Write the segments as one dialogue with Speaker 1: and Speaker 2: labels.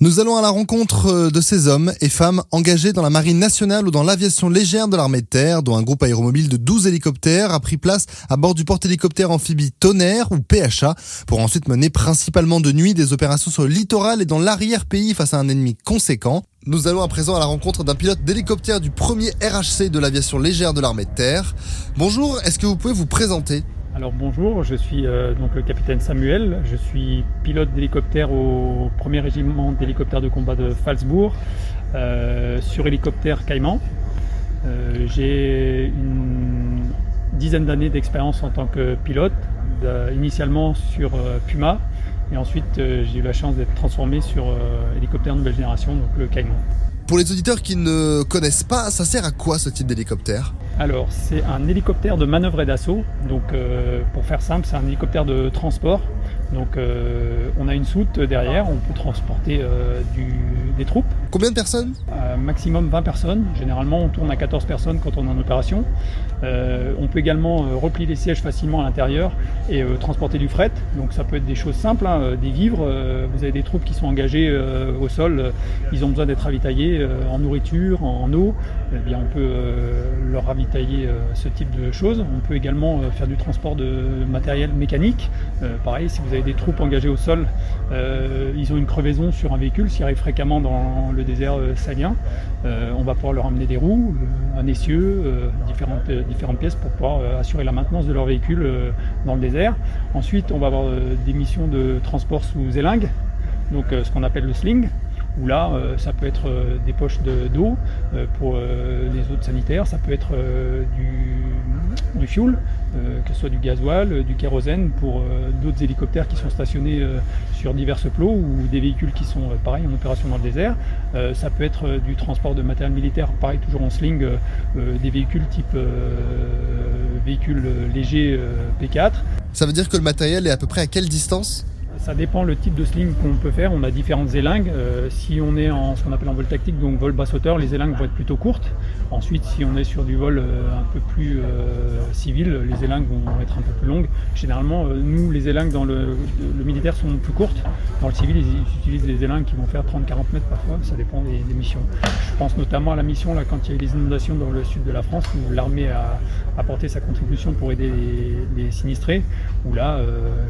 Speaker 1: Nous allons à la rencontre euh, de ces hommes et femmes engagés dans la marine nationale ou dans l'aviation légère de l'armée de terre, dont un groupe aéromobile de 12 hélicoptères a pris place à bord du porte-hélicoptère amphibie Tonnerre ou PHA pour ensuite mener principalement de nuit des opérations sur le littoral et dans l'arrière-pays face à un ennemi conséquent. Nous allons à présent à la rencontre d'un pilote d'hélicoptère du premier RHC de l'aviation légère de l'armée de terre. Bonjour, est-ce que vous pouvez vous présenter?
Speaker 2: Alors bonjour, je suis euh, donc le capitaine Samuel, je suis pilote d'hélicoptère au 1er régiment d'hélicoptères de combat de Falsbourg euh, sur hélicoptère Caïman. Euh, j'ai une dizaine d'années d'expérience en tant que pilote, initialement sur Puma et ensuite j'ai eu la chance d'être transformé sur hélicoptère nouvelle génération, donc le Caïman.
Speaker 1: Pour les auditeurs qui ne connaissent pas, ça sert à quoi ce type d'hélicoptère?
Speaker 2: Alors, c'est un hélicoptère de manœuvre et d'assaut. Donc, euh, pour faire simple, c'est un hélicoptère de transport. Donc, euh, on a une soute derrière, on peut transporter euh, des troupes.
Speaker 1: Combien de personnes?
Speaker 2: Maximum 20 personnes. Généralement, on tourne à 14 personnes quand on est en opération. on peut également replier les sièges facilement à l'intérieur et transporter du fret. Donc, ça peut être des choses simples, hein, des vivres. vous avez des troupes qui sont engagées au sol, ils ont besoin d'être ravitaillés euh, en nourriture, en eau, eh bien, on peut euh, leur ravitailler euh, ce type de choses. On peut également faire du transport de matériel mécanique. pareil, si vous avez des troupes engagées au sol, ils ont une crevaison sur un véhicule, s'ils arrivent fréquemment dans le désert salien, on va pouvoir leur amener des roues, un essieu, différentes, différentes pièces pour pouvoir assurer la maintenance de leur véhicule dans le désert. Ensuite, on va avoir des missions de transport sous élingue, donc ce qu'on appelle le sling où là, euh, ça peut être euh, des poches d'eau euh, pour les eaux sanitaires, ça peut être du, du fuel, que ce soit du gasoil, du kérosène pour d'autres hélicoptères qui sont stationnés sur divers plots ou des véhicules qui sont pareil en opération dans le désert. ça peut être du transport de matériel militaire, pareil toujours en sling, des véhicules type véhicules légers P4.
Speaker 1: Ça veut dire que le matériel est à peu près à quelle distance?
Speaker 2: Ça dépend le type de sling qu'on peut faire. On a différentes élingues. Euh, si on est en ce qu'on appelle en vol tactique, donc vol basse hauteur, les élingues vont être plutôt courtes. Ensuite, si on est sur du vol euh, un peu plus euh, civil, les élingues vont être un peu plus longues. Généralement, nous, les élingues dans le, militaire sont plus courtes. Dans le civil, ils utilisent des élingues qui vont faire 30-40 mètres parfois. Ça dépend des, missions. Je pense notamment à la mission là, quand il y a eu les inondations dans le sud de la France, où l'armée a apporté sa contribution pour aider les, sinistrés, où là,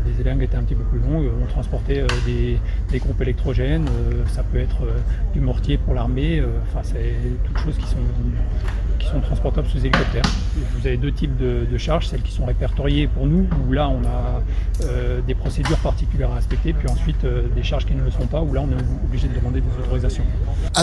Speaker 2: les élingues étaient un petit peu plus longues transporter euh, des, groupes électrogènes, euh, ça peut être euh, du mortier pour l'armée, enfin c'est toutes choses qui sont, qui sont transportables sous hélicoptère. Vous avez deux types de, charges, celles qui sont répertoriées pour nous, où là on a des procédures particulières à respecter, puis ensuite des charges qui ne le sont pas, où là on est obligé de demander des autorisations.